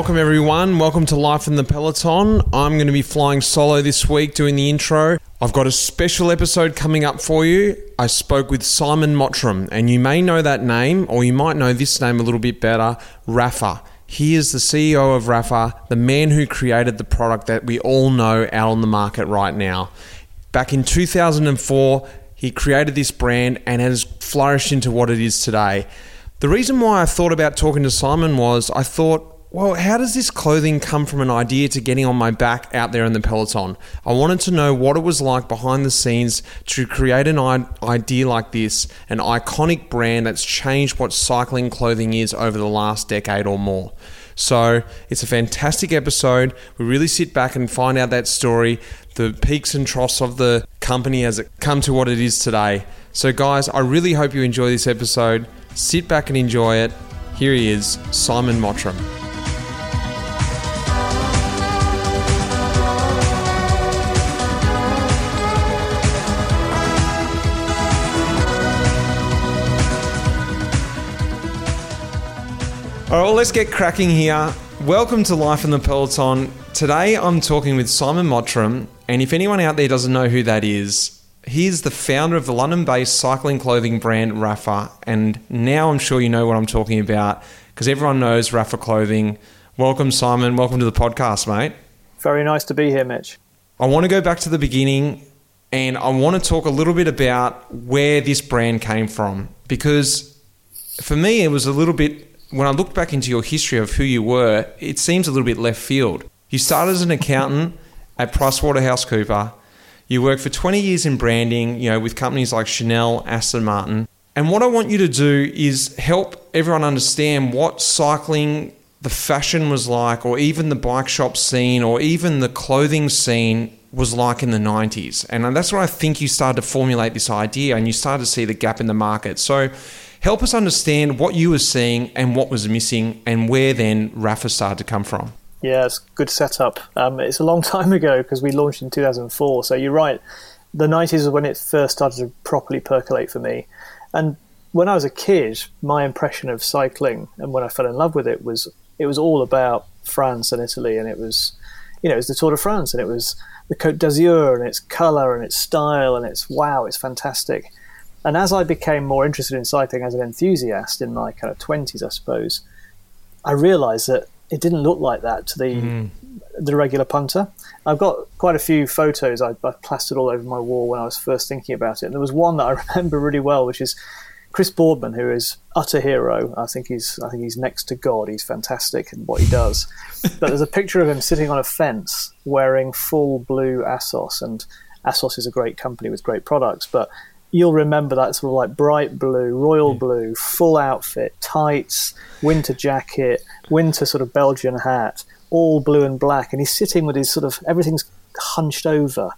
Welcome, everyone. Welcome to Life in the Peloton. I'm going to be flying solo this week doing the intro. I've got a special episode coming up for you. I spoke with Simon Mottram, and you may know that name, or you might know this name a little bit better Rapha. He is the CEO of Rapha, the man who created the product that we all know out on the market right now. Back in 2004, he created this brand and has flourished into what it is today. The reason why I thought about talking to Simon was I thought, well, how does this clothing come from an idea to getting on my back out there in the peloton? I wanted to know what it was like behind the scenes to create an idea like this, an iconic brand that's changed what cycling clothing is over the last decade or more. So it's a fantastic episode. We really sit back and find out that story, the peaks and troughs of the company as it come to what it is today. So, guys, I really hope you enjoy this episode. Sit back and enjoy it. Here he is, Simon Mottram. All right, well, let's get cracking here. Welcome to Life in the Peloton. Today I'm talking with Simon Mottram, and if anyone out there doesn't know who that is, he's the founder of the London based cycling clothing brand Rapha, and now I'm sure you know what I'm talking about because everyone knows Rapha Clothing. Welcome, Simon. Welcome to the podcast, mate. Very nice to be here, Mitch. I want to go back to the beginning and I want to talk a little bit about where this brand came from because for me, it was a little bit when I look back into your history of who you were, it seems a little bit left field. You started as an accountant at PricewaterhouseCooper. You worked for 20 years in branding, you know, with companies like Chanel, Aston Martin. And what I want you to do is help everyone understand what cycling, the fashion was like, or even the bike shop scene, or even the clothing scene was like in the 90s. And that's where I think you started to formulate this idea and you started to see the gap in the market. So Help us understand what you were seeing and what was missing, and where then Rapha started to come from. Yeah, it's good setup. Um, it's a long time ago because we launched in 2004. So you're right. The 90s is when it first started to properly percolate for me. And when I was a kid, my impression of cycling and when I fell in love with it was it was all about France and Italy, and it was, you know, it was the Tour de France, and it was the Côte d'Azur, and its color and its style, and it's wow, it's fantastic. And as I became more interested in cycling as an enthusiast in my kind of 20s, I suppose, I realized that it didn't look like that to the mm. the regular punter. I've got quite a few photos I, I, plastered all over my wall when I was first thinking about it. And there was one that I remember really well, which is Chris Boardman, who is utter hero. I think he's I think he's next to God. He's fantastic in what he does. but there's a picture of him sitting on a fence wearing full blue Assos, and Assos is a great company with great products, but you'll remember that sort of like bright blue, royal blue, full outfit, tights, winter jacket, winter sort of Belgian hat, all blue and black. And he's sitting with his sort of everything's hunched over.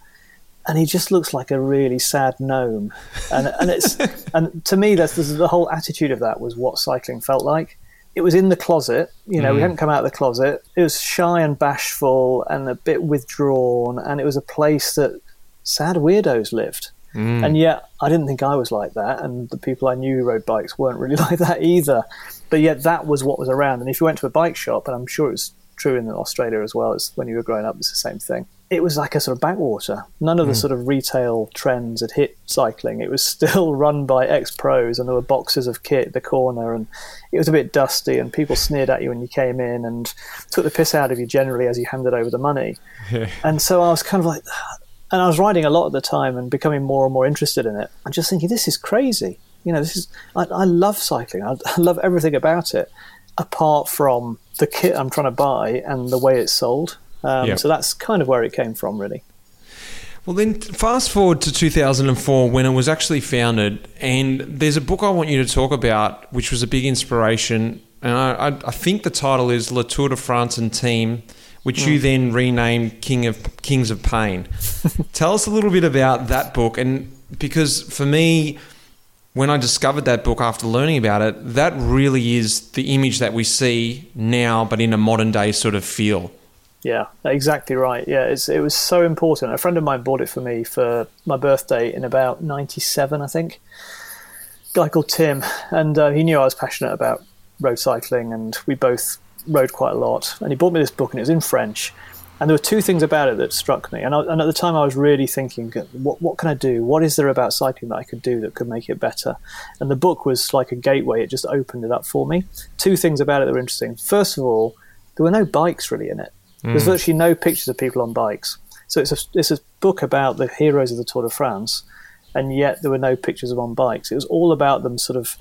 And he just looks like a really sad gnome, and and it's and to me that's the whole attitude of that was what cycling felt like. It was in the closet, you know, mm. we hadn't come out of the closet. It was shy and bashful and a bit withdrawn, and it was a place that sad weirdos lived Mm. And yet, I didn't think I was like that, and the people I knew who rode bikes weren't really like that either. But yet, that was what was around. And if you went to a bike shop, and I'm sure it was true in Australia as well as when you were growing up, it's the same thing. It was like a sort of backwater. None of the mm. sort of retail trends had hit cycling. It was still run by ex pros, and there were boxes of kit at the corner, and it was a bit dusty, and people sneered at you when you came in and took the piss out of you generally as you handed over the money. and so I was kind of like, and I was riding a lot at the time and becoming more and more interested in it. I'm just thinking, this is crazy. You know, this is. I, I love cycling. I, I love everything about it, apart from the kit I'm trying to buy and the way it's sold. Um, yeah. So that's kind of where it came from, really. Well, then fast forward to 2004 when it was actually founded, and there's a book I want you to talk about, which was a big inspiration. And I, I, I think the title is Le Tour de France and Team which mm. you hmm. then renamed King of Kings of Pain. Tell us a little bit about that book, and because for me, when I discovered that book after learning about it, that really is the image that we see now, but in a modern day sort of feel. Yeah, exactly right. Yeah, it was so important. A friend of mine bought it for me for my birthday in about '97, I think. A guy called Tim, and uh, he knew I was passionate about road cycling, and we both rode quite a lot, and he bought me this book, and it was in French. And there were two things about it that struck me. And, I, and, at the time, I was really thinking, what, what can I do? What is there about cycling that I could do that could make it better? And the book was like a gateway. It just opened it up for me. Two things about it that were interesting. First of all, there were no bikes really in it. Mm. There's virtually no pictures of people on bikes. So it's a, it's a book about the heroes of the Tour de France, and yet there were no pictures of on bikes. It was all about them sort of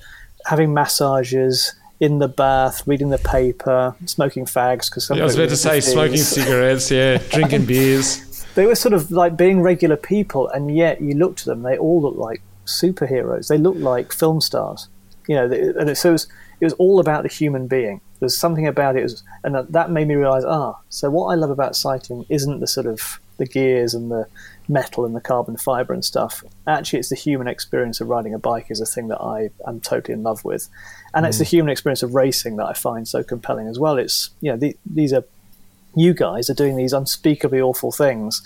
having massages, in the bath, reading the paper, smoking fags. Because yeah, I was about to say smoking cigarettes, yeah, drinking beers. They were sort of like being regular people, and yet you looked at them; they all looked like superheroes. They looked like film stars, you know. And it, so it was, it was all about the human being. There's something about it, was, and that made me realize, ah, so what I love about cycling isn't the sort of the gears and the metal and the carbon fiber and stuff. Actually, it's the human experience of riding a bike is a thing that I am totally in love with, and mm. it's the mm. human experience of racing that I find so compelling as well. It's you know the, these are you guys are doing these unspeakably awful things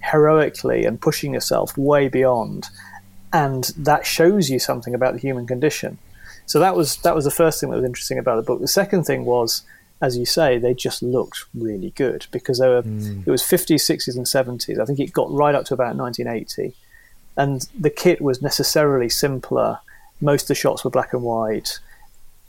heroically and pushing yourself way beyond, and that shows you something about the human condition. So that was that was the first thing that was interesting about the book. The second thing was as you say, they just looked really good because they were. Mm. It was 50s, 60s, and 70s. I think it got right up to about 1980, and the kit was necessarily simpler. Most of the shots were black and white.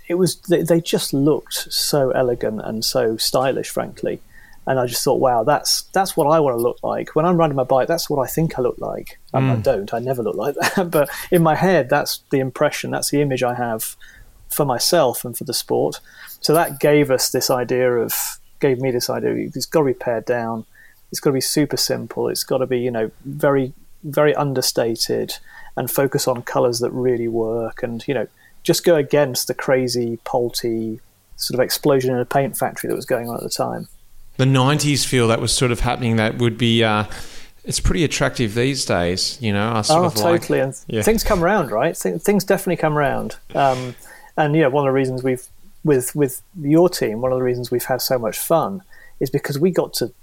It was they, they just looked so elegant and so stylish, frankly. And I just thought, wow, that's that's what I want to look like when I'm riding my bike. That's what I think I look like. Mm. I don't. I never look like that. but in my head, that's the impression. That's the image I have for myself and for the sport. So that gave us this idea of gave me this idea. It's got to be pared down. It's got to be super simple. It's got to be you know very very understated and focus on colors that really work and you know just go against the crazy Polti sort of explosion in a paint factory that was going on at the time. The '90s feel that was sort of happening. That would be. Uh, it's pretty attractive these days, you know. I sort oh, totally. Like, and yeah. things come around, right? Things definitely come around. Um, and you know, one of the reasons we've with with your team, one of the reasons we've had so much fun is because we got to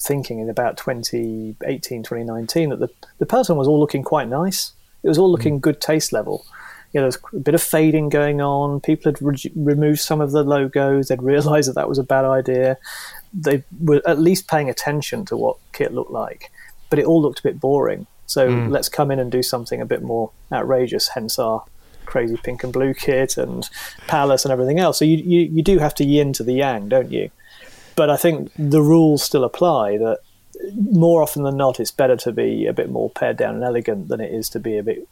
thinking in about 2018, 2019 that the, the peloton was all looking quite nice. It was all looking mm. good taste level. You know, there's a bit of fading going on. People had re- removed some of the logos. They'd realised that that was a bad idea. They were at least paying attention to what kit looked like, but it all looked a bit boring. So mm. let's come in and do something a bit more outrageous. Hence our crazy pink and blue kit and Palace and everything else. So you, you, you do have to yin to the yang, don't you? But I think the rules still apply that more often than not, it's better to be a bit more pared down and elegant than it is to be a bit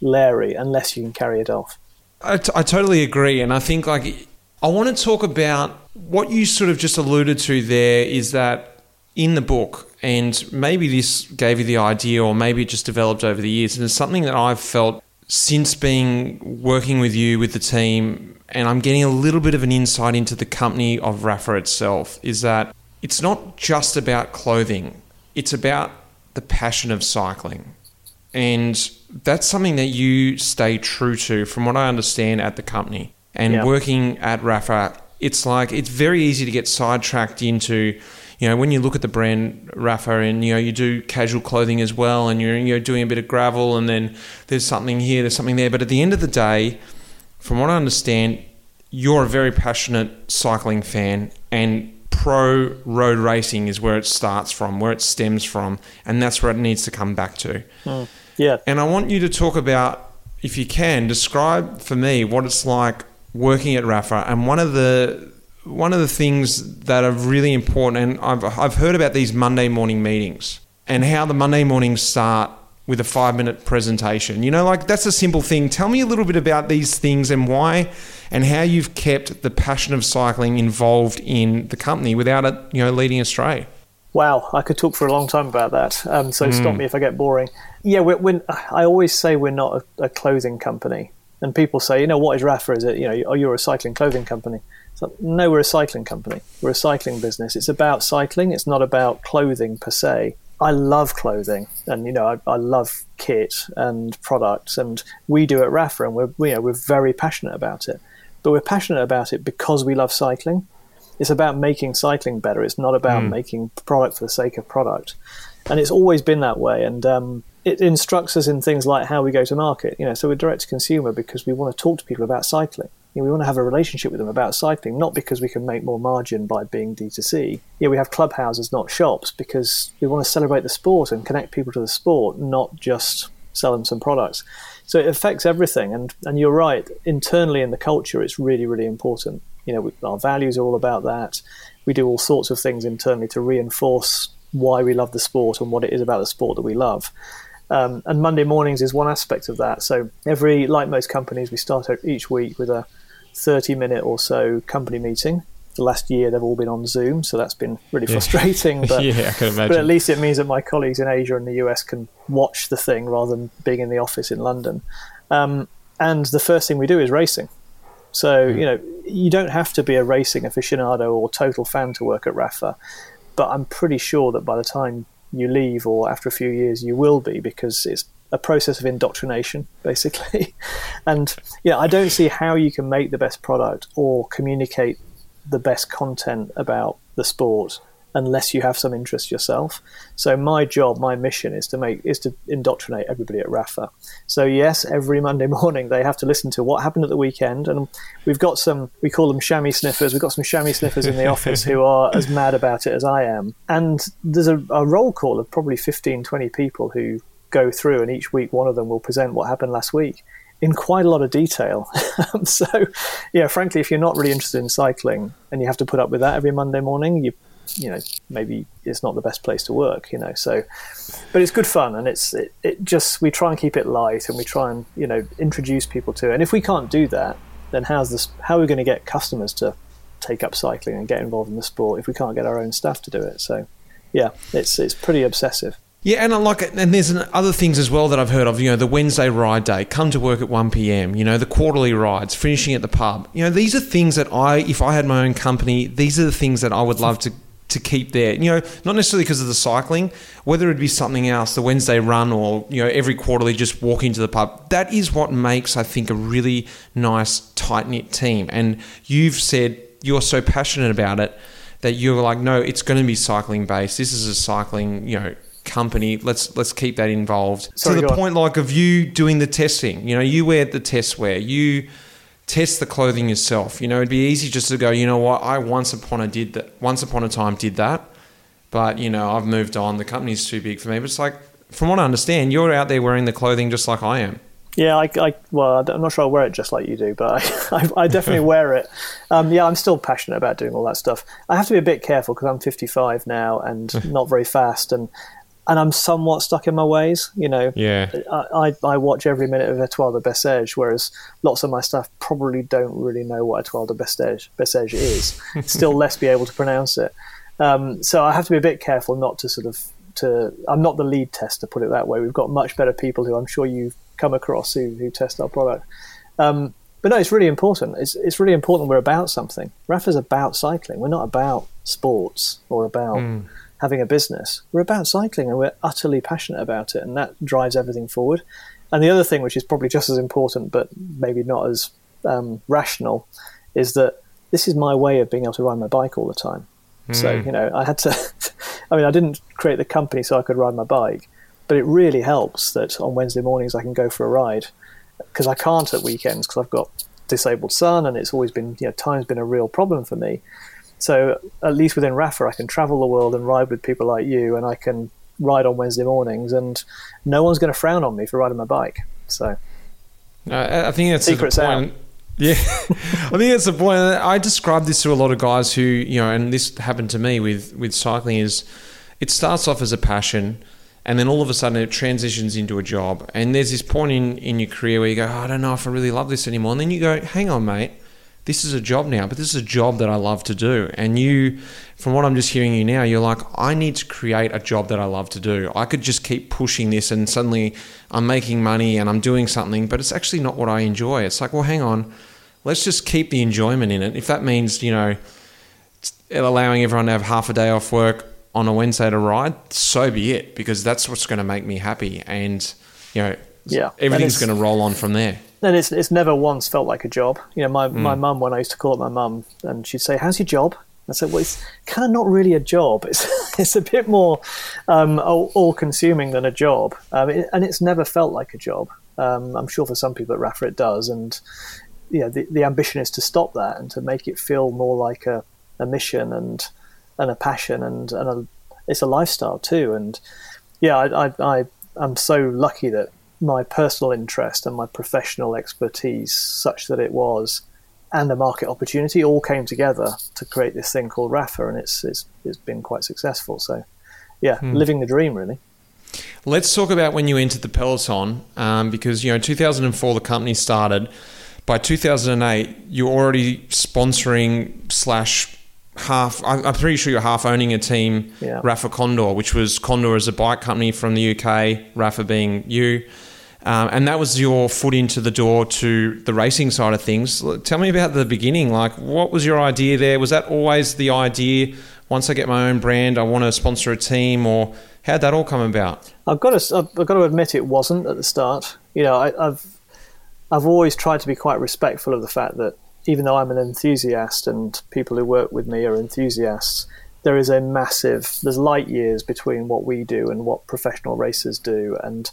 leery, unless you can carry it off. I, t- I totally agree, and I think like I want to talk about what you sort of just alluded to there is that in the book, and maybe this gave you the idea, or maybe it just developed over the years, and it's something that I've felt since being working with you with the team and I'm getting a little bit of an insight into the company of Rapha itself is that it's not just about clothing. It's about the passion of cycling. And that's something that you stay true to from what I understand at the company. And yeah. working at Rapha it's like it's very easy to get sidetracked into you know, when you look at the brand Rapha and, you know, you do casual clothing as well and you're, you're doing a bit of gravel and then there's something here, there's something there. But at the end of the day, from what I understand, you're a very passionate cycling fan and pro road racing is where it starts from, where it stems from, and that's where it needs to come back to. Mm, yeah. And I want you to talk about, if you can, describe for me what it's like working at Rapha and one of the one of the things that are really important, and I've, I've heard about these Monday morning meetings and how the Monday mornings start with a five minute presentation. You know, like that's a simple thing. Tell me a little bit about these things and why and how you've kept the passion of cycling involved in the company without it, you know, leading astray. Wow, I could talk for a long time about that. Um, so mm. stop me if I get boring. Yeah, we're, we're, I always say we're not a, a, clothing company, and people say, you know, what is Rapha? Is it, you know, oh, you're a cycling clothing company? So, no, we're a cycling company. We're a cycling business. It's about cycling. It's not about clothing per se. I love clothing, and you know, I, I love kit and products, and we do at Rapha, and we're you know, we're very passionate about it. But we're passionate about it because we love cycling. It's about making cycling better. It's not about mm. making product for the sake of product, and it's always been that way. And um, it instructs us in things like how we go to market. You know, so we're direct to consumer because we want to talk to people about cycling You know, we want to have a relationship with them about cycling, not because we can make more margin by being D2C. Yeah, we have clubhouses, not shops, because we want to celebrate the sport and connect people to the sport, not just sell them some products. So it affects everything. And, and you're right, internally in the culture, it's really, really important. You know, we, our values are all about that. We do all sorts of things internally to reinforce why we love the sport and what it is about the sport that we love. Um, and Monday mornings is one aspect of that. So every, like most companies, we start each week with a 30 minute or so company meeting. The last year they've all been on Zoom, so that's been really frustrating. But, yeah, I can imagine. But at least it means that my colleagues in Asia and the US can watch the thing rather than being in the office in London. Um, and the first thing we do is racing. So, mm. you know, you don't have to be a racing aficionado or total fan to work at Rapha, but I'm pretty sure that by the time you leave or after a few years you will be because it's a process of indoctrination, basically. and yeah, I don't see how you can make the best product or communicate the best content about the sport unless you have some interest yourself. So my job, my mission is to make is to indoctrinate everybody at Rapha. So yes, every Monday morning they have to listen to what happened at the weekend, and we've got some we call them chamois sniffers. We've got some chamois sniffers in the office who are as mad about it as I am. And there's a, a roll call of probably 15, 20 people who go through, and each week one of them will present what happened last week in quite a lot of detail. so, yeah, frankly, if you're not really interested in cycling and you have to put up with that every Monday morning, you you know maybe it's not the best place to work you know so but it's good fun and it's it, it just we try and keep it light and we try and you know introduce people to it and if we can't do that then how's this how are we going to get customers to take up cycling and get involved in the sport if we can't get our own staff to do it so yeah it's it's pretty obsessive yeah, and I like it. And there's other things as well that I've heard of. You know, the Wednesday ride day, come to work at 1 p.m. You know, the quarterly rides, finishing at the pub. You know, these are things that I, if I had my own company, these are the things that I would love to to keep there. You know, not necessarily because of the cycling, whether it be something else, the Wednesday run, or you know, every quarterly just walk into the pub. That is what makes, I think, a really nice tight knit team. And you've said you're so passionate about it that you're like, no, it's going to be cycling based. This is a cycling, you know company. Let's let's keep that involved Sorry, to the point like of you doing the testing. You know, you wear the test wear. You test the clothing yourself. You know, it'd be easy just to go. You know what? I once upon a did that. Once upon a time did that, but you know, I've moved on. The company's too big for me. But it's like, from what I understand, you're out there wearing the clothing just like I am. Yeah, I, I, well, I'm not sure I wear it just like you do, but I, I, I definitely wear it. Um, yeah, I'm still passionate about doing all that stuff. I have to be a bit careful because I'm 55 now and not very fast, and and I'm somewhat stuck in my ways. You know, yeah. I, I, I watch every minute of Etoile de Bessèges, whereas lots of my staff probably don't really know what Etoile de Bessèges, Bessèges is. Still less be able to pronounce it. Um, so I have to be a bit careful not to sort of to. I'm not the lead tester, put it that way. We've got much better people who I'm sure you've come across who, who test our product. Um, but no, it's really important. It's it's really important we're about something. RAF Rapha's about cycling. We're not about sports or about. Mm having a business. We're about cycling and we're utterly passionate about it, and that drives everything forward. And the other thing, which is probably just as important, but maybe not as um, rational, is that this is my way of being able to ride my bike all the time. Mm. So, you know, I had to, I mean, I didn't create the company so I could ride my bike, but it really helps that on Wednesday mornings I can go for a ride because I can't at weekends because I've got disabled son and it's always been, you know, time's been a real problem for me. So at least within Rapha, I can travel the world and ride with people like you, and I can ride on Wednesday mornings, and no one's going to frown on me for riding my bike. So I think that's secrets the point. Out. Yeah, I think that's the point. I describe this to a lot of guys who, you know, and this happened to me with with cycling. Is it starts off as a passion, and then all of a sudden it transitions into a job. And there's this point in in your career where you go, oh, I don't know if I really love this anymore. And then you go, hang on, mate this is a job now, but this is a job that I love to do. And you, from what I'm just hearing you now, you're like, I need to create a job that I love to do. I could just keep pushing this and suddenly I'm making money and I'm doing something, but it's actually not what I enjoy. It's like, well, hang on, let's just keep the enjoyment in it. If that means, you know, allowing everyone to have half a day off work on a Wednesday to ride, so be it, because that's what's going to make me happy. And, you know, yeah, everything's going to roll on from there and it's it's never once felt like a job. You know, my mm. my mum when I used to call up my mum, and she'd say, "How's your job?" I said, "Well, it's kind of not really a job. It's it's a bit more um, all consuming than a job, um, it, and it's never felt like a job. Um, I'm sure for some people at Rapha it does, and yeah, the, the ambition is to stop that and to make it feel more like a, a mission and and a passion and and a, it's a lifestyle too. And yeah, I, I, I I'm so lucky that my personal interest and my professional expertise, such that it was, and the market opportunity all came together to create this thing called Rapha, and it's it's, it's been quite successful. So, yeah, hmm. living the dream really. Let's talk about when you entered the peloton, um, because you know 2004 the company started. By 2008, you're already sponsoring slash half. I'm pretty sure you're half owning a team, yeah. Rapha Condor, which was Condor as a bike company from the UK, Rapha being you. Um, and that was your foot into the door to the racing side of things. Tell me about the beginning. Like, what was your idea there? Was that always the idea? Once I get my own brand, I want to sponsor a team, or how'd that all come about? I've got to, I've got to admit, it wasn't at the start. You know, I, I've, I've always tried to be quite respectful of the fact that even though I'm an enthusiast and people who work with me are enthusiasts, there is a massive, there's light years between what we do and what professional racers do, and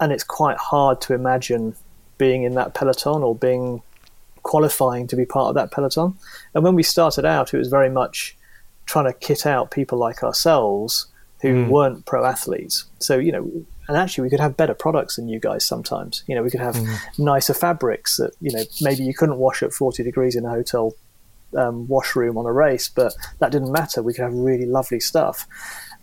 and it's quite hard to imagine being in that peloton or being qualifying to be part of that peloton. And when we started out, it was very much trying to kit out people like ourselves who mm. weren't pro athletes. So you know, and actually, we could have better products than you guys sometimes. You know, we could have mm. nicer fabrics that you know maybe you couldn't wash at forty degrees in a hotel um, washroom on a race, but that didn't matter. We could have really lovely stuff.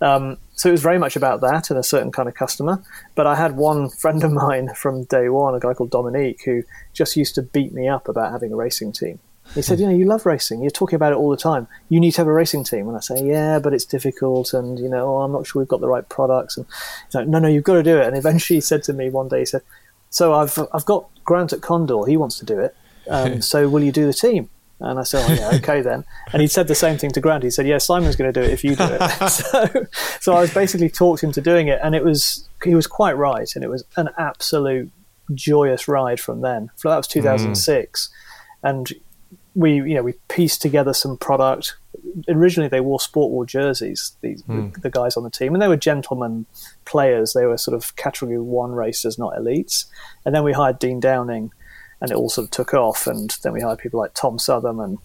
Um, so it was very much about that and a certain kind of customer. But I had one friend of mine from day one, a guy called Dominique, who just used to beat me up about having a racing team. He said, "You know, you love racing. You're talking about it all the time. You need to have a racing team." And I say, "Yeah, but it's difficult, and you know, oh, I'm not sure we've got the right products." And he's like, "No, no, you've got to do it." And eventually, he said to me one day, he said, "So I've I've got Grant at Condor. He wants to do it. Um, so will you do the team?" And I said, oh, yeah, okay then. And he said the same thing to Grant. He said, yeah, Simon's going to do it if you do it. so, so I was basically talked into doing it. And it was, he was quite right. And it was an absolute joyous ride from then. So that was 2006. Mm. And we, you know, we pieced together some product. Originally, they wore sport jerseys, these, mm. the, the guys on the team. And they were gentlemen players. They were sort of category one racers, not elites. And then we hired Dean Downing and it all sort of took off. And then we hired people like Tom Southam and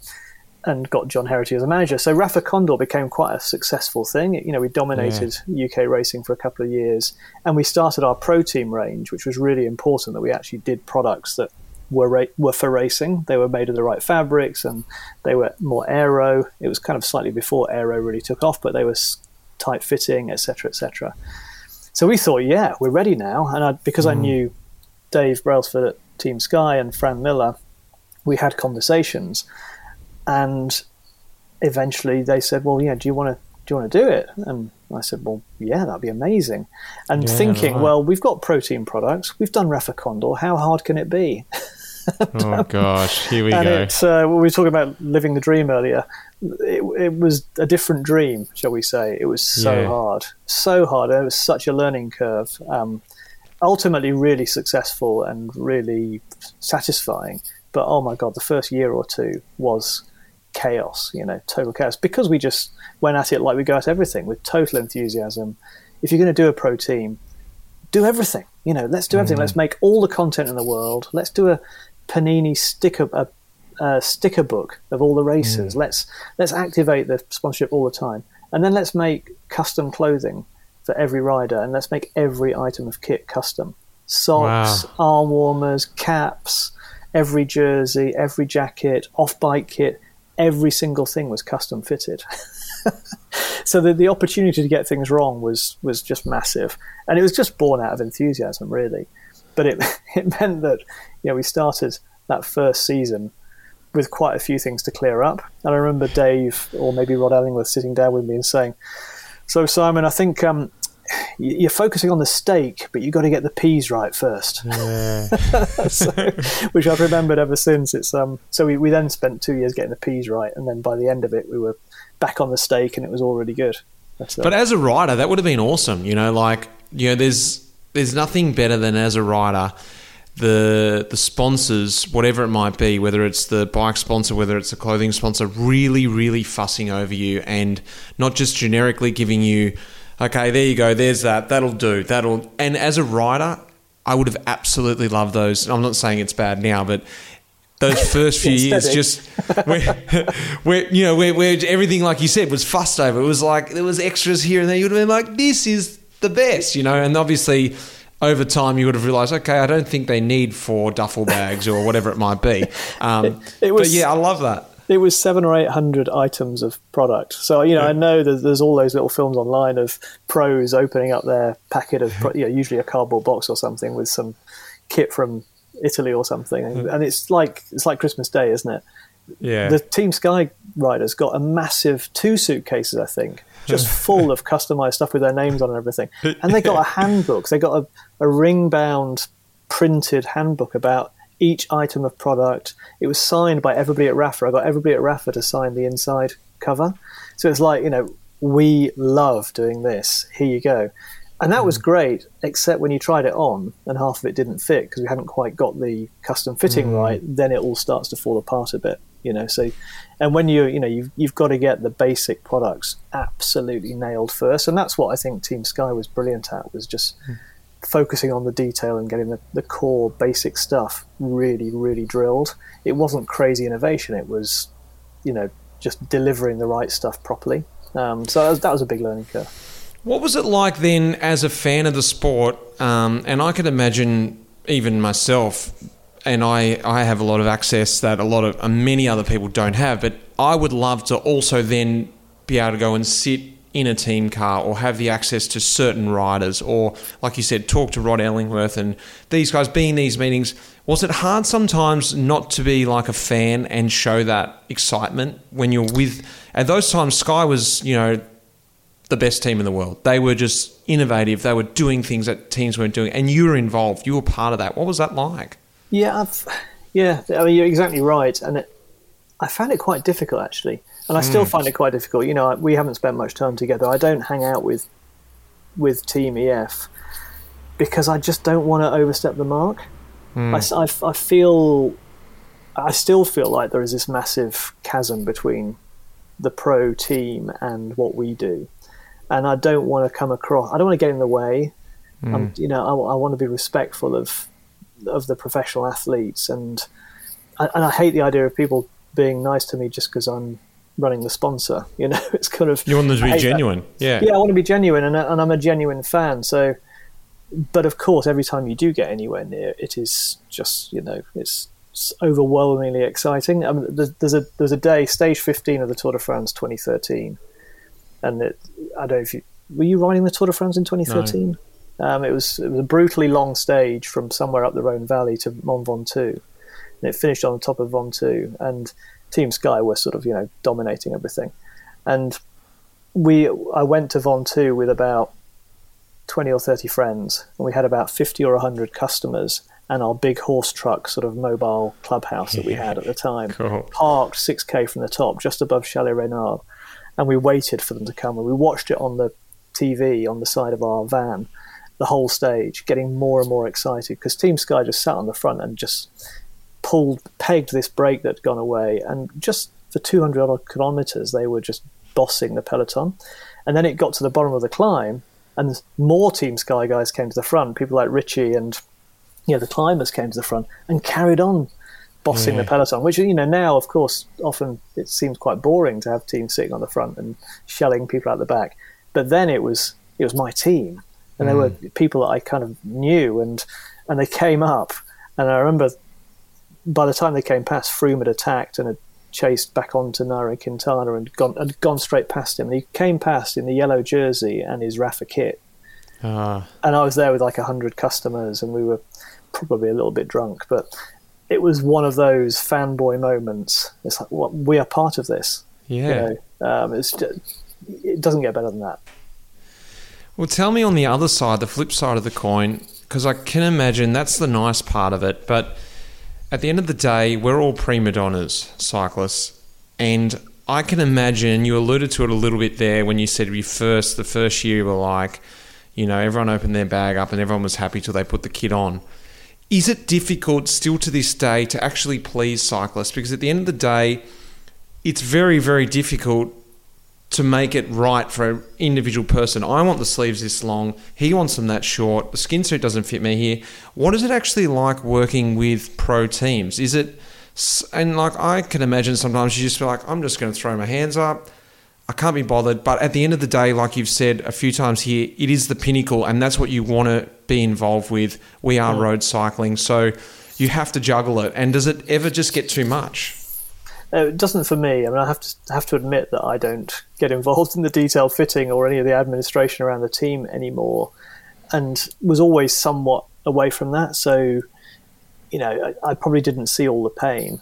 and got John Herity as a manager. So Rapha Condor became quite a successful thing. You know, we dominated yeah. UK racing for a couple of years, and we started our pro team range, which was really important that we actually did products that were ra- were for racing. They were made of the right fabrics, and they were more aero. It was kind of slightly before aero really took off, but they were tight fitting, etc., etc. So we thought, yeah, we're ready now, and I, because mm. I knew Dave Brailsford at Team Sky and Fran Millar, we had conversations, and eventually they said, "Well, yeah, do you want to do you want to do it?" And I said, "Well, yeah, that'd be amazing." And yeah, thinking, right. well, we've got pro team products, we've done Rapha Condor, how hard can it be? and, oh gosh, here we and go. It, uh, we were talking about living the dream earlier. It, it, was a different dream, shall we say? It was so yeah. hard, so hard. It was such a learning curve. Um, ultimately really successful and really satisfying. But oh my god, the first year or two was chaos, you know, total chaos because we just went at it like we go at everything with total enthusiasm. If you're going to do a pro team, do everything. You know, let's do everything. Mm-hmm. Let's make all the content in the world. Let's do a Panini sticker a, a sticker book of all the races. Mm. Let's let's activate the sponsorship all the time, and then let's make custom clothing for every rider, and let's make every item of kit custom. Socks, wow. arm warmers, caps, every jersey, every jacket, off bike kit, every single thing was custom fitted. so the, the opportunity to get things wrong was was just massive, and it was just born out of enthusiasm, really. But it it meant that you know we started that first season with quite a few things to clear up. And I remember Dave or maybe Rod Ellingworth sitting down with me and saying, so, Simon, I think um, you're focusing on the steak, but you've got to get the peas right first. Yeah. so, which I've remembered ever since. It's um. So we, we then spent two years getting the peas right, and then by the end of it, we were back on the steak, and it was all really good. Uh, but as a writer, that would have been awesome. You know, like you know, there's there's nothing better than as a rider the the sponsors, whatever it might be, whether it's the bike sponsor, whether it's a clothing sponsor, really, really fussing over you and not just generically giving you, okay, there you go, there's that, that'll do, that'll. And as a rider, I would have absolutely loved those. I'm not saying it's bad now, but those first few years just where, where you know where, where everything like you said was fussed over it was like there was extras here and there you would have been like this is the best you know and obviously over time you would have realized okay i don't think they need four duffel bags or whatever it might be. Um, it but was- yeah i love that. it was seven or eight hundred items of product. So you know, I know that there's all those little films online of pros opening up their packet of, you know, usually a cardboard box or something with some kit from Italy or something, and, and it's like it's like Christmas Day, isn't it? yeah. The Team Sky riders got a massive two suitcases, I think, just full of customized stuff with their names on and everything. And they got a handbook. They got a, a ring bound printed handbook about each item of product. It was signed by everybody at Rapha. I got everybody at Rapha to sign the inside cover. So it's like, you know, we love doing this. Here you go. And that was hmm. great, except when you tried it on and half of it didn't fit because we hadn't quite got the custom fitting hmm. right, then it all starts to fall apart a bit, you know. So, and when you, you know, you've, you've got to get the basic products absolutely nailed first. And that's what I think Team Sky was brilliant at, was just focusing on the detail and getting the, the core basic stuff really, really drilled. It wasn't crazy innovation, it was, you know, just delivering the right stuff properly. Um, so that was, that was a big learning curve. What was it like then as a fan of the sport? Um, and I can imagine even myself, and I, I have a lot of access that a lot of uh, many other people don't have, but I would love to also then be able to go and sit in a team car or have the access to certain riders or like you said talk to Rod Ellingworth and these guys Being these meetings was it hard sometimes not to be like a fan and show that excitement when you're with at those times Sky was you know the best team in the world. They were just innovative. They were doing things that teams weren't doing, and you were involved. You were part of that. What was that like? Yeah, I've, yeah. I mean, you're exactly right, and it, I found it quite difficult actually, and I still find it quite difficult. You know, we haven't spent much time together. I don't hang out with with Team EF because I just don't want to overstep the mark. I s- I, f- I feel, I still feel like there is this massive chasm between the pro team and what we do, and I don't want to come across. I don't want to get in the way. Um, you know, I, I want to be respectful of of the professional athletes, and and I hate the idea of people being nice to me just because I'm running the sponsor. You know, it's kind of You want them to be hate that. genuine. Yeah. Yeah, I want to be genuine, and, and I'm a genuine fan. So, but of course, every time you do get anywhere near, it is just you know, it's, overwhelmingly exciting. I mean, there's, there's a there's a day, stage 15 of the Tour de France 2013, and it, I don't know if you were you riding the Tour de France in 2013. Um, it was it was a brutally long stage from somewhere up the Rhone Valley to Mont Ventoux, and it finished on the top of Ventoux. And Team Sky were sort of you know dominating everything, and we I went to Ventoux with about twenty or thirty friends, and we had about fifty or hundred customers, and our big horse truck sort of mobile clubhouse that we had at the time Cool. parked six k from the top, just above Chalet Reynard. and we waited for them to come, and we watched it on the TV on the side of our van, the whole stage, getting more and more excited because Team Sky just sat on the front and just pulled, pegged this break that'd gone away, and just for 200 odd kilometres, they were just bossing the peloton. And then it got to the bottom of the climb, and more Team Sky guys came to the front. People like Richie and you know the climbers came to the front and carried on bossing the mm. peloton. Which you know now, of course, often it seems quite boring to have teams sitting on the front and shelling people out the back. But then it was it was my team, and there were people that I kind of knew, and and they came up, and I remember by the time they came past, Froome had attacked and had chased back onto Nairo Quintana and gone had gone straight past him. And he came past in the yellow jersey and his Rapha kit, Ah, and I was there with like a hundred customers, and we were probably a little bit drunk, but it was one of those fanboy moments. It's like, what we are part of this. yeah. You know, um, it's just, it doesn't get better than that. Well, tell me on the other side, the flip side of the coin, because I can imagine that's the nice part of it. But at the end of the day, we're all prima donnas, cyclists. And I can imagine, you alluded to it a little bit there when you said you first, the first year, you were like, you know, everyone opened their bag up and everyone was happy till they put the kit on. Is it difficult still to this day to actually please cyclists? Because at the end of the day, it's very, very difficult to make it right for an individual person. I want the sleeves this long. He wants them that short. The skin suit doesn't fit me here. What is it actually like working with pro teams? Is it And like I can imagine sometimes you just feel like I'm just going to throw my hands up. I can't be bothered. But at the end of the day, like you've said a few times here, it is the pinnacle, and that's what you want to be involved with. We are mm. road cycling, so you have to juggle it. And does it ever just get too much? Uh, it doesn't for me. I mean, I have to have to admit that I don't get involved in the detail fitting or any of the administration around the team anymore, and was always somewhat away from that. So, you know, I, I probably didn't see all the pain.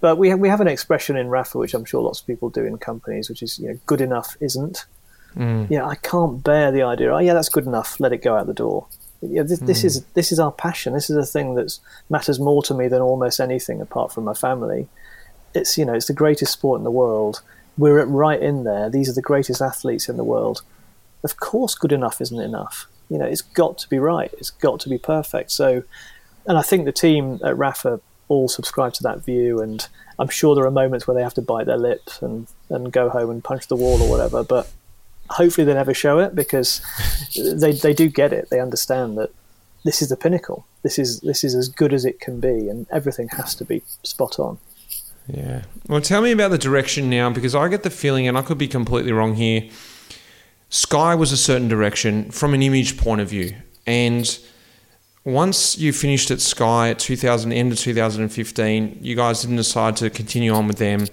But we have, we have an expression in Rapha, which I'm sure lots of people do in companies, which is you know, good enough isn't. Mm. Yeah, I can't bear the idea. Oh, yeah, that's good enough. Let it go out the door. Yeah, this, mm. this is this is our passion. This is a thing that matters more to me than almost anything apart from my family it's you know it's the greatest sport in the world. We're right in there. These are the greatest athletes in the world. Of course, good enough isn't enough. You know, it's got to be right. It's got to be perfect. So, and I think the team at Rapha all subscribe to that view. And I'm sure there are moments where they have to bite their lips and and go home and punch the wall or whatever. But hopefully, they never show it because they they do get it. They understand that this is the pinnacle. This is this is as good as it can be, and everything has to be spot on. Yeah. Well, tell me about the direction now because I get the feeling, and I could be completely wrong here. Sky was a certain direction from an image point of view, and once you finished at Sky at 2000 end of 2015, you guys didn't decide to continue on with them.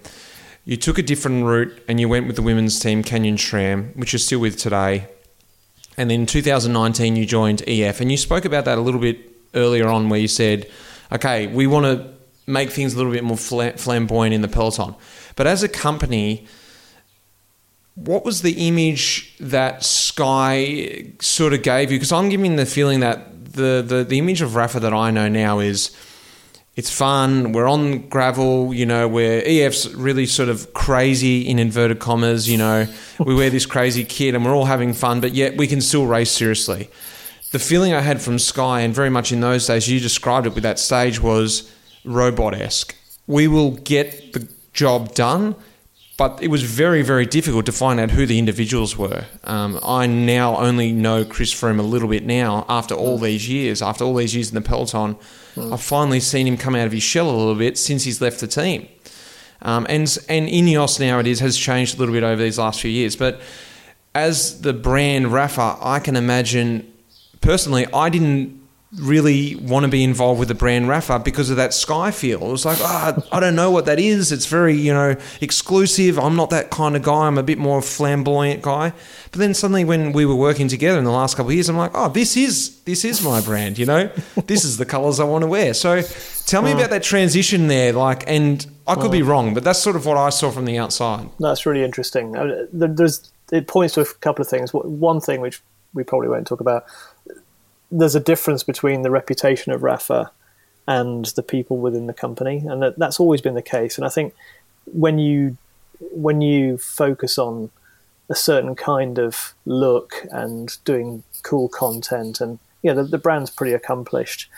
You took a different route and you went with the women's team Canyon SRAM, which you're still with today. And then in 2019, you joined EF, and you spoke about that a little bit earlier on, where you said, "Okay, we want to make things a little bit more flamboyant in the peloton. But as a company, what was the image that Sky sort of gave you? Because I'm giving the feeling that the, the, the image of Rapha that I know now is it's fun. We're on gravel, you know, where EF's really sort of crazy in inverted commas, you know, we wear this crazy kit and we're all having fun, but yet we can still race seriously. The feeling I had from Sky, and very much in those days, you described it with that stage, was robot esque. We will get the job done, but it was very, very difficult to find out who the individuals were. Um, I now only know Chris Froome a little bit now after all mm. these years, after all these years in the peloton. Mm. I've finally seen him come out of his shell a little bit since he's left the team. Um, and and Ineos now it is has changed a little bit over these last few years. But as the brand Rapha, I can imagine personally, I didn't really want to be involved with the brand Rapha because of that sky feel. It was like, oh, I don't know what that is. It's very, you know, exclusive. I'm not that kind of guy. I'm a bit more flamboyant guy. But then suddenly when we were working together in the last couple of years, I'm like, oh, this is this is my brand, you know? this is the colours I want to wear. So tell me about that transition there, like and I could be wrong, but that's sort of what I saw from the outside. That's really interesting. Uh, there's it points to a couple of things. One thing which we probably won't talk about there's a difference between the reputation of Rapha and the people within the company, and that, that's always been the case. And I think when you when you focus on a certain kind of look and doing cool content, and you know the, the brand's pretty accomplished.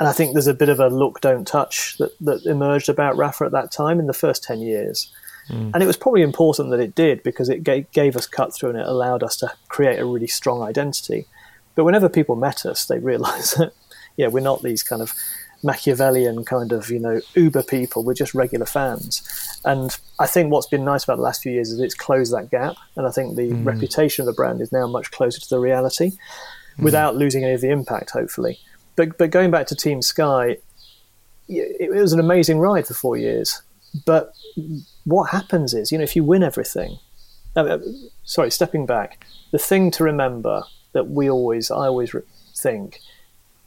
And I think there's a bit of a look, don't touch that, that emerged about Rapha at that time in the first 10 years. Mm. And it was probably important that it did because it gave, gave us cut through and it allowed us to create a really strong identity. But whenever people met us, they realised that yeah, we're not these kind of Machiavellian kind of you know uber people. We're just regular fans. And I think what's been nice about the last few years is it's closed that gap. And I think the mm. reputation of the brand is now much closer to the reality, mm. without losing any of the impact. Hopefully, but but going back to Team Sky, it, it was an amazing ride for four years. But what happens is, you know, if you win everything, uh, sorry, stepping back, the thing to remember that we always, I always think,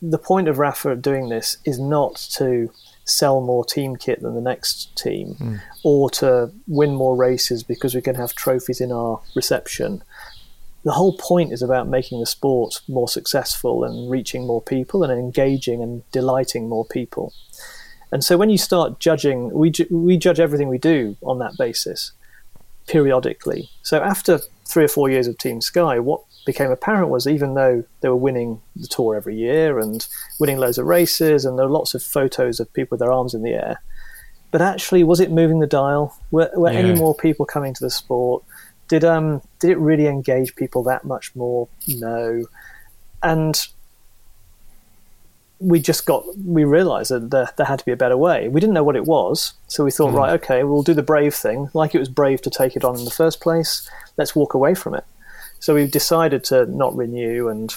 the point of Rapha doing this is not to sell more team kit than the next team mm. or to win more races because we can have trophies in our reception. The whole point is about making the sport more successful and reaching more people and engaging and delighting more people. And so when you start judging, we, ju- we judge everything we do on that basis periodically. So after three or four years of Team Sky, what became apparent was even though they were winning the tour every year and winning loads of races, and there were lots of photos of people with their arms in the air, but actually, was it moving the dial? Were, were yeah. any more people coming to the sport? Did um did it really engage people that much more? No, and we just got we realized that there, there, had to be a better way we didn't know what it was so we thought mm. right okay we'll do the brave thing like it was brave to take it on in the first place let's walk away from it so we decided to not renew and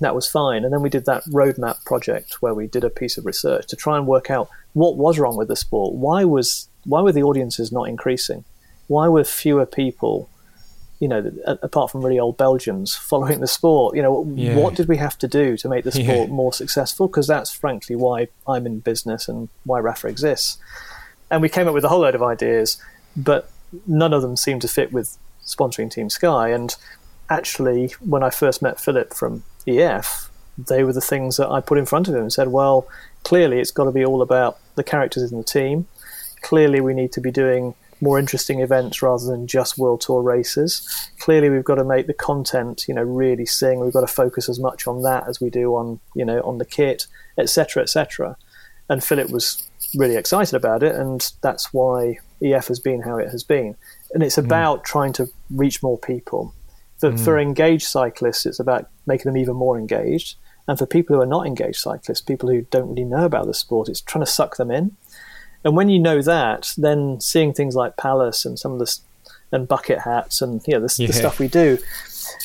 that was fine and then we did that roadmap project where we did a piece of research to try and work out what was wrong with the sport why was why were the audiences not increasing why were fewer people you know, apart from really old Belgians following the sport, you know, yeah. what did we have to do to make the sport yeah. more successful? Because that's frankly why I'm in business and why Rapha exists. And we came up with a whole load of ideas, but none of them seemed to fit with sponsoring Team Sky. And actually, when I first met Philip from EF, they were the things that I put in front of him and said, well, clearly it's got to be all about the characters in the team. Clearly, we need to be doing more interesting events rather than just world tour races. Clearly, we've got to make the content, you know, really sing. We've got to focus as much on that as we do on, you know, on the kit, etc., etc. And Philip was really excited about it, and that's why EF has been how it has been. And it's mm. about mm. trying to reach more people. For, mm. for engaged cyclists, it's about making them even more engaged. And for people who are not engaged cyclists, people who don't really know about the sport, it's trying to suck them in. And when you know that, then seeing things like Palace and some of the and bucket hats and you know the, yeah. the stuff we do,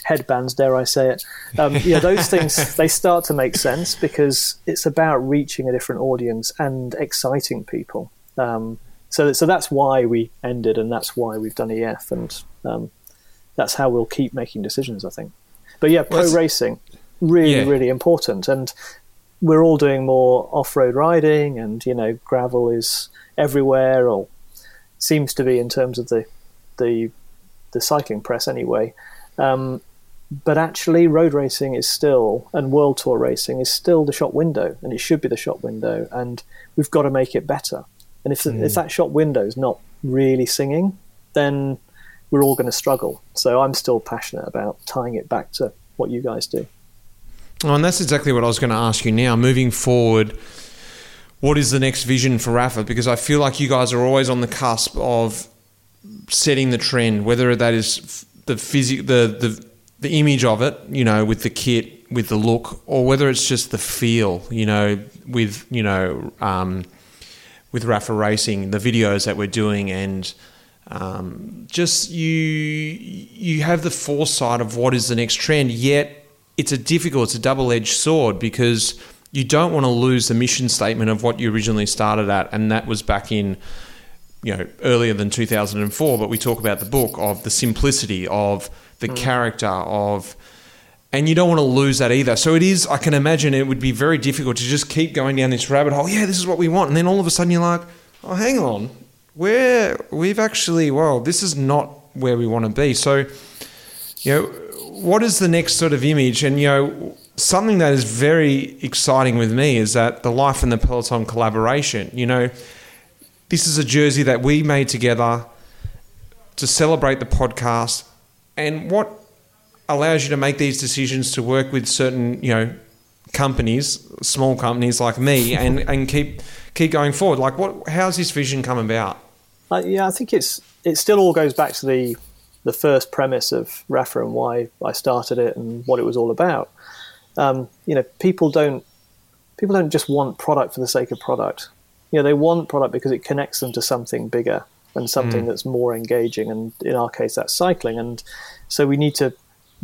headbands, dare I say it, um, you know those things they start to make sense because it's about reaching a different audience and exciting people. Um, so so that's why we ended, and that's why we've done EF, and um, that's how we'll keep making decisions. I think. But yeah, pro well, racing really yeah. really important and we're all doing more off-road riding, and you know, gravel is everywhere, or seems to be in terms of the the the cycling press anyway. Um, but actually, road racing is still, and world tour racing is still the shop window, and it should be the shop window, and we've got to make it better. And if, mm. if that shop window is not really singing, then we're all going to struggle. So I'm still passionate about tying it back to what you guys do. Oh, and that's exactly what I was going to ask you now. Moving forward, what is the next vision for Rapha? Because I feel like you guys are always on the cusp of setting the trend, whether that is the physic, the, the the image of it, you know, with the kit, with the look, or whether it's just the feel, you know, with you know, um, with Rapha Racing, the videos that we're doing, and um, just you you have the foresight of what is the next trend, yet it's a difficult, it's a double edged sword because you don't want to lose the mission statement of what you originally started at, and that was back in you know earlier than 2004 but we talk about the book of the simplicity of the mm. character of and you don't want to lose that either so it is i can imagine it would be very difficult to just keep going down this rabbit hole yeah this is what we want and then all of a sudden you're like oh hang on where we've actually well this is not where we want to be so you know what is the next sort of image? And you know, something that is very exciting with me is that the Life in the Peloton collaboration. You know, this is a jersey that we made together to celebrate the podcast, and what allows you to make these decisions to work with certain, you know, companies, small companies like me, and and keep keep going forward. Like, what? How's this vision come about? Uh, yeah, I think it's it still all goes back to the the first premise of Rapha and why I started it and what it was all about. Um, you know, people don't people don't just want product for the sake of product. You know, they want product because it connects them to something bigger and something mm. that's more engaging. And in our case, that's cycling. And so we need to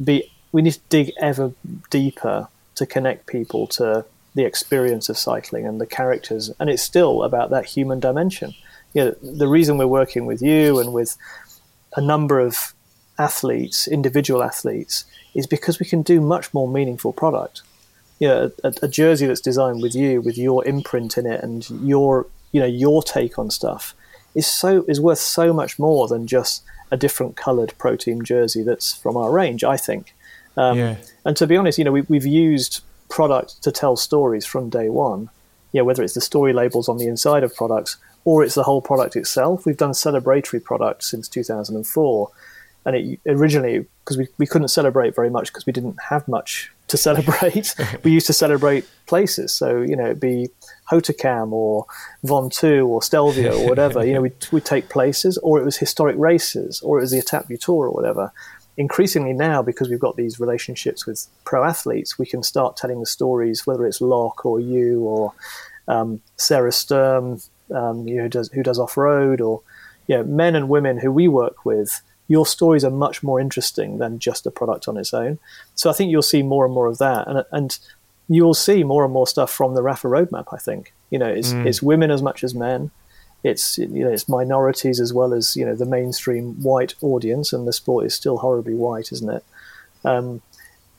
be we need to dig ever deeper to connect people to the experience of cycling and the characters. And it's still about that human dimension. You know, the reason we're working with you and with a number of athletes, individual athletes, is because we can do much more meaningful product. You know, a, a, jersey that's designed with you, with your imprint in it, and your you know your take on stuff is so is worth so much more than just a different coloured pro team jersey that's from our range. I think. Um, yeah. And to be honest, you know, we, we've used product to tell stories from day one. You know, whether it's the story labels on the inside of products or it's the whole product itself. We've done celebratory products since 2004, and it originally because we, we couldn't celebrate very much because we didn't have much to celebrate. we used to celebrate places, so you know it'd be Hautacam or Ventoux or Stelvio or whatever. you know, we we take places, or it was historic races, or it was the Etape du Tour or whatever. increasingly now, because we've got these relationships with pro athletes, we can start telling the stories, whether it's Locke or you or um, Sarah Sturm, um, you know, who does, who does off road, or you know, men and women who we work with. Your stories are much more interesting than just a product on its own. So I think you'll see more and more of that, and and you'll see more and more stuff from the Rapha roadmap. I think you know it's, mm. it's women as much as men it's you know it's minorities as well as you know the mainstream white audience, and the sport is still horribly white, isn't it? Um,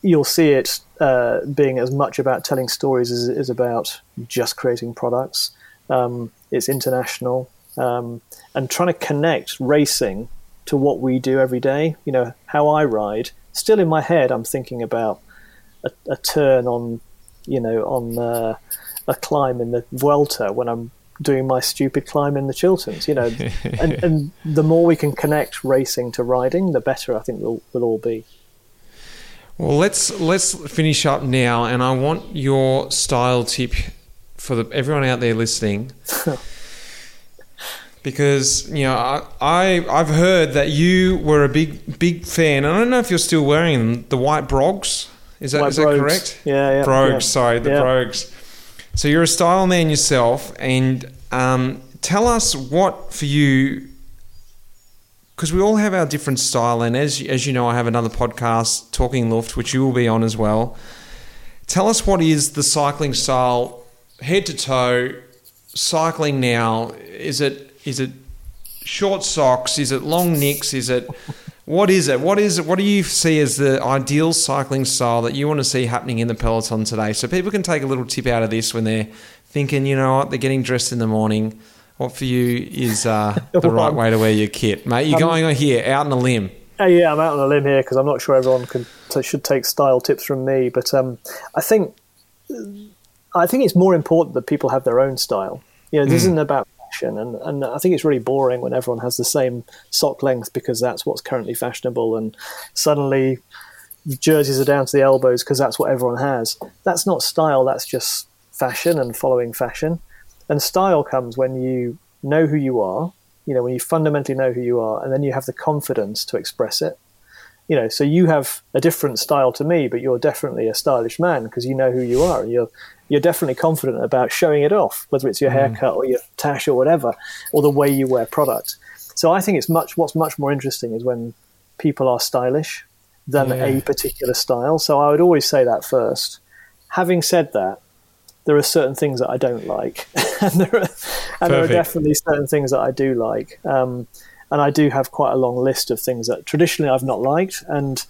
you'll see it uh, being as much about telling stories as it is about just creating products. Um, it's international um, and trying to connect racing to what we do every day. You know how I ride. Still in my head, I'm thinking about a, a turn on, you know, on uh, a climb in the Vuelta when I'm doing my stupid climb in the Chilterns, you know. and, and, the more we can connect racing to riding, the better I think we'll, we'll all be. Well, let's let's finish up now, and I want your style tip for the, everyone out there listening. because you know I, I I've heard that you were a big big fan. I don't know if you're still wearing them. The white brogues is that, is that correct? Yeah, yeah. Brogues, yeah. sorry, the yeah. brogues. So you're a style man yourself, and um, tell us what for you, because we all have our different style, and as as you know, I have another podcast, Talking Luft, which you will be on as well. Tell us what is the cycling style, head to toe, cycling now. Is it is it short socks? Is it long nicks? Is it what is it? What is it? What do you see as the ideal cycling style that you want to see happening in the peloton today? So people can take a little tip out of this when they're thinking, you know what, they're getting dressed in the morning. What for you is uh, the right way to wear your kit, mate? You're um, going on here out on a limb. Uh, yeah, I'm out on a limb here because I'm not sure everyone can, should take style tips from me. But um, I think I think it's more important that people have their own style. You know, this mm. isn't about And, and I think it's really boring when everyone has the same sock length because that's what's currently fashionable. And suddenly jerseys are down to the elbows because that's what everyone has. That's not style, that's just fashion and following fashion. And style comes when you know who you are, you know, when you fundamentally know who you are, and then you have the confidence to express it. You know, so you have a different style to me, but you're definitely a stylish man because you know who you are, and you're you're definitely confident about showing it off, whether it's your mm. haircut or your tash or whatever, or the way you wear product. So I think it's much what's much more interesting is when people are stylish than yeah. a particular style. So I would always say that first. Having said that, there are certain things that I don't like, and, there are, and there are, definitely certain things that I do like. Um, and I do have quite a long list of things that traditionally I've not liked, and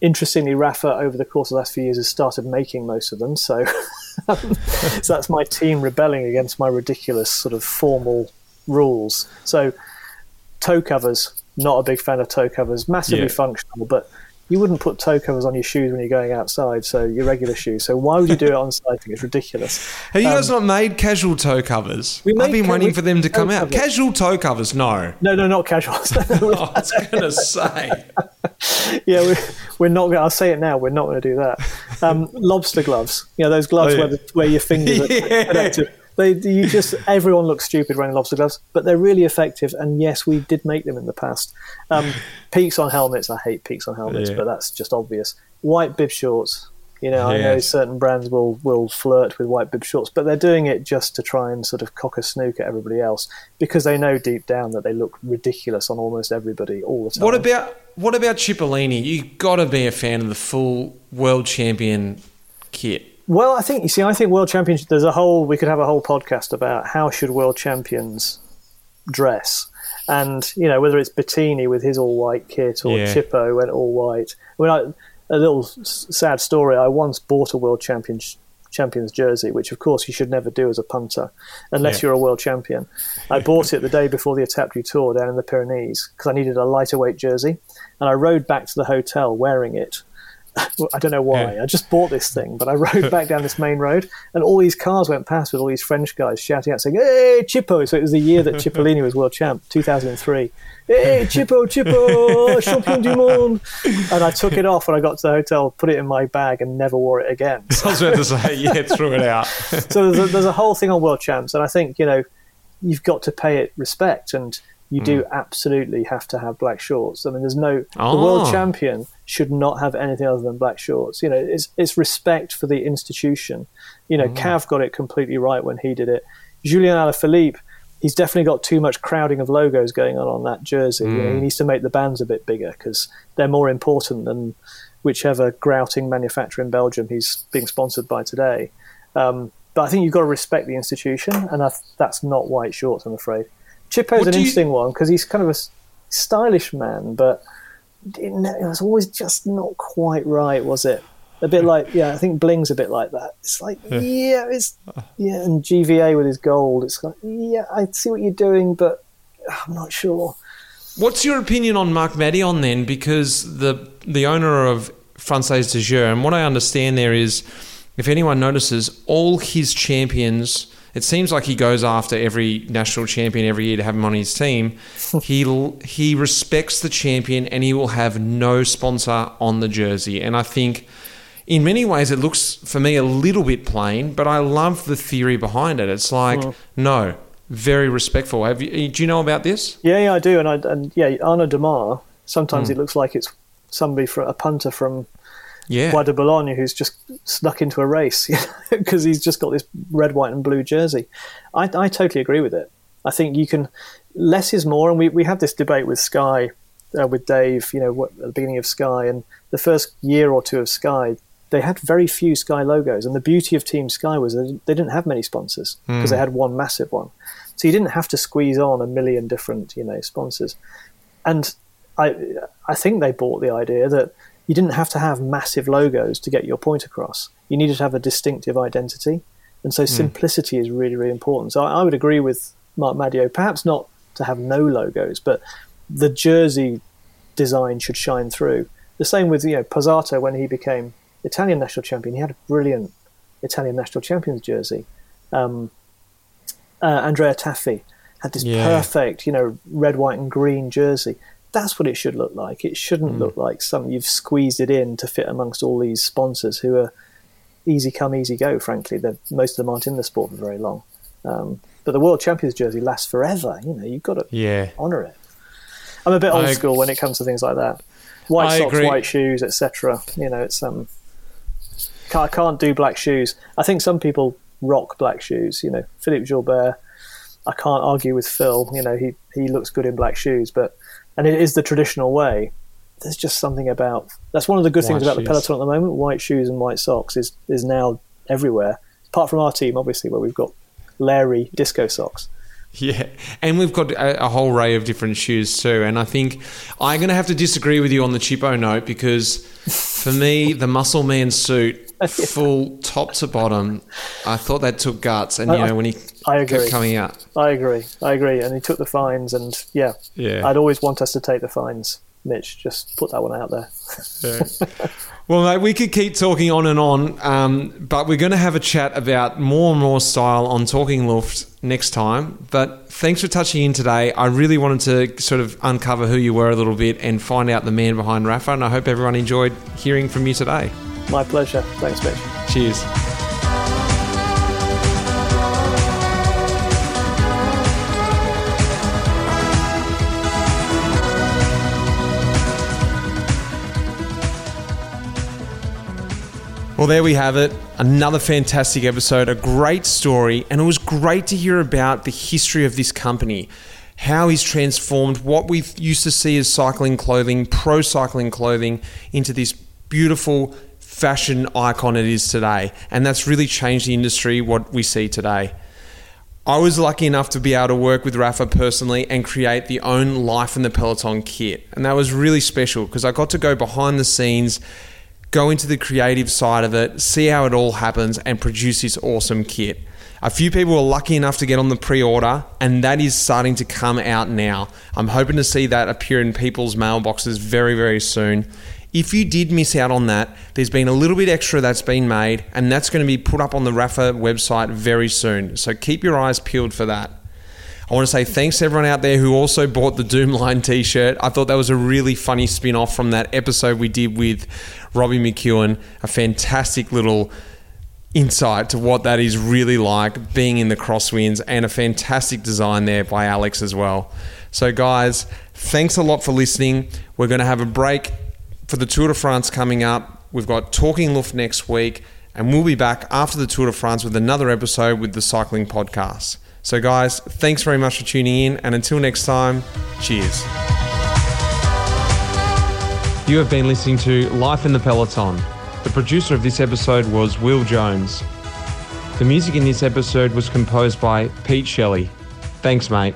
interestingly, Rapha over the course of the last few years has started making most of them. So, um, so that's my team rebelling against my ridiculous sort of formal rules. So, toe covers, not a big fan of toe covers. Massively yeah. functional, but you wouldn't put toe covers on your shoes when you're going outside, so your regular shoes. So why would you do it on cycling? It's ridiculous. Have you um, guys not made casual toe covers? We I've been ca- waiting for them to come out. Covers. Casual toe covers, no. No, no, not casual. oh, I was going to say. yeah, we're, we're not. I'll say it now. We're not going to do that. Um, lobster gloves. You know those gloves oh, yeah. where, the, where your fingers yeah. are connected. They, you just everyone looks stupid wearing lobster gloves, but they're really effective. And yes, we did make them in the past. Um, peaks on helmets. I hate peaks on helmets, yeah. but that's just obvious. White bib shorts. You know, yes. I know certain brands will will flirt with white bib shorts, but they're doing it just to try and sort of cock a snook at everybody else because they know deep down that they look ridiculous on almost everybody all the time. What about what about Cipollini? You got to be a fan of the full world champion kit. Well, I think you see, I think world champions. There's a whole. We could have a whole podcast about how should world champions dress, and you know whether it's Bettini with his all white kit or yeah. Chippo went all white. I mean, I, a little sad story. I once bought a world champion champions jersey, which of course you should never do as a punter unless yeah. you're a world champion. I bought it the day before the Etape du Tour down in the Pyrenees because I needed a lighter weight jersey, and I rode back to the hotel wearing it I don't know why. Yeah. I just bought this thing, but I rode back down this main road, and all these cars went past with all these French guys shouting out, saying, "Hey, Chippo!" So it was the year that Cipollini was world champ, 2003. Hey, Chippo, Chippo, champion du monde! And I took it off when I got to the hotel, put it in my bag, and never wore it again. I was about to say, yeah, threw it out. so there's a, there's a whole thing on world champs, and I think you know you've got to pay it respect and you Hmm. do absolutely have to have black shorts. I mean, there's no the Oh. world champion should not have anything other than black shorts. You know, it's it's respect for the institution. You Hmm. know, Cav got it completely right when he did it. Julian Alaphilippe, he's definitely got too much crowding of logos going on on that jersey. You know, Hmm. he needs to make the bands a bit bigger because they're more important than whichever grouting manufacturer in Belgium he's being sponsored by today. Um, but I think you've got to respect the institution, and I, that's not white shorts, I'm afraid. Chippo's What an do you- interesting one because he's kind of a stylish man, but it, was always just not quite right, was it? A bit like, yeah, I think Bling's a bit like that. It's like, yeah, it's yeah, and GVA with his gold. It's like, yeah, I see what you're doing, but I'm not sure. What's your opinion on Marc Madiot then? Because the the owner of Française des Jeux, and what I understand there is, if anyone notices, all his champions. It seems like he goes after every national champion every year to have him on his team. he he respects the champion, and he will have no sponsor on the jersey. And I think, in many ways, it looks for me a little bit plain, but I love the theory behind it. It's like no, very respectful. Have you? Do you know about this? Yeah, yeah, I do, and I and yeah, Arnaud Démare. Sometimes hmm. it looks like it's somebody for a punter from Yeah. Bois de Boulogne who's just snuck into a race because he's just got this red, white, and blue jersey. I, I totally agree with it. I think you can less is more, and we, we had this debate with Sky, uh, with Dave. You know, what, at the beginning of Sky, and the first year or two of Sky, they had very few Sky logos, and the beauty of Team Sky was that they didn't have many sponsors because they had one massive one, so you didn't have to squeeze on a million different you know sponsors, and I I think they bought the idea that you didn't have to have massive logos to get your point across. You needed to have a distinctive identity. And so simplicity is really, really important. So I, I would agree with Marc Madiot, perhaps not to have no logos, but the jersey design should shine through. The same with, you know, Pozzato when he became Italian national champion. He had a brilliant Italian national champions jersey. Um, uh, Andrea Tafi had this Yeah. perfect, you know, red, white, and green jersey. That's what it should look like. It shouldn't look like something you've squeezed it in to fit amongst all these sponsors who are easy come, easy go. Frankly, They're, most of them aren't in the sport for very long. Um, but the World Champions jersey lasts forever. You know, you've got to Yeah. honour it. I'm a bit old I- school when it comes to things like that. White I socks, agree. white shoes, etc. You know, it's um, I can't do black shoes. I think some people rock black shoes. You know, Philippe Gilbert. I can't argue with Phil. You know, he he looks good in black shoes, but and it is the traditional way. There's just something about that's one of the good things White about the peloton at the moment. White shoes and white socks is is now everywhere. Apart from our team, obviously, where we've got Larry disco socks. Yeah, and we've got a, a whole array of different shoes too. And I think I'm going to have to disagree with you on the Chippo note because for me, the Muscle Man suit, full top to bottom, I thought that took guts. And you I- know when he I agree. kept coming out, I agree. I agree. And he took the fines, and yeah, yeah. I'd always want us to take the fines. Mitch, just put that one out there. Well, mate, we could keep talking on and on, um, but we're going to have a chat about more and more style on Talking Luft next time. But thanks for touching in today. I really wanted to sort of uncover who you were a little bit and find out the man behind Rapha, and I hope everyone enjoyed hearing from you today. My pleasure. Thanks, Mitch. Cheers. Well, there we have it. Another fantastic episode, a great story, and it was great to hear about the history of this company, how he's transformed what we used to see as cycling clothing, pro cycling clothing, into this beautiful fashion icon it is today. And that's really changed the industry, what we see today. I was lucky enough to be able to work with Rapha personally and create the own Life in the Peloton kit. And that was really special because I got to go behind the scenes, go into the creative side of it, see how it all happens, and produce this awesome kit. A few people were lucky enough to get on the pre order, and that is starting to come out now. I'm hoping to see that appear in people's mailboxes very, very soon. If you did miss out on that, there's been a little bit extra that's been made, and that's going to be put up on the Rapha website very soon. So keep your eyes peeled for that. I want to say thanks to everyone out there who also bought the Doomline t shirt. I thought that was a really funny spin off from that episode we did with Robbie McEwen. A fantastic little insight to what that is really like being in the crosswinds and a fantastic design there by Alex as well. So, guys, thanks a lot for listening. We're going to have a break for the Tour de France coming up. We've got Talking Luft next week, and we'll be back after the Tour de France with another episode with the Cycling Podcast. So, guys, thanks very much for tuning in, and until next time, cheers. You have been listening to Life in the Peloton. The producer of this episode was Will Jones. The music in this episode was composed by Pete Shelley. Thanks, mate.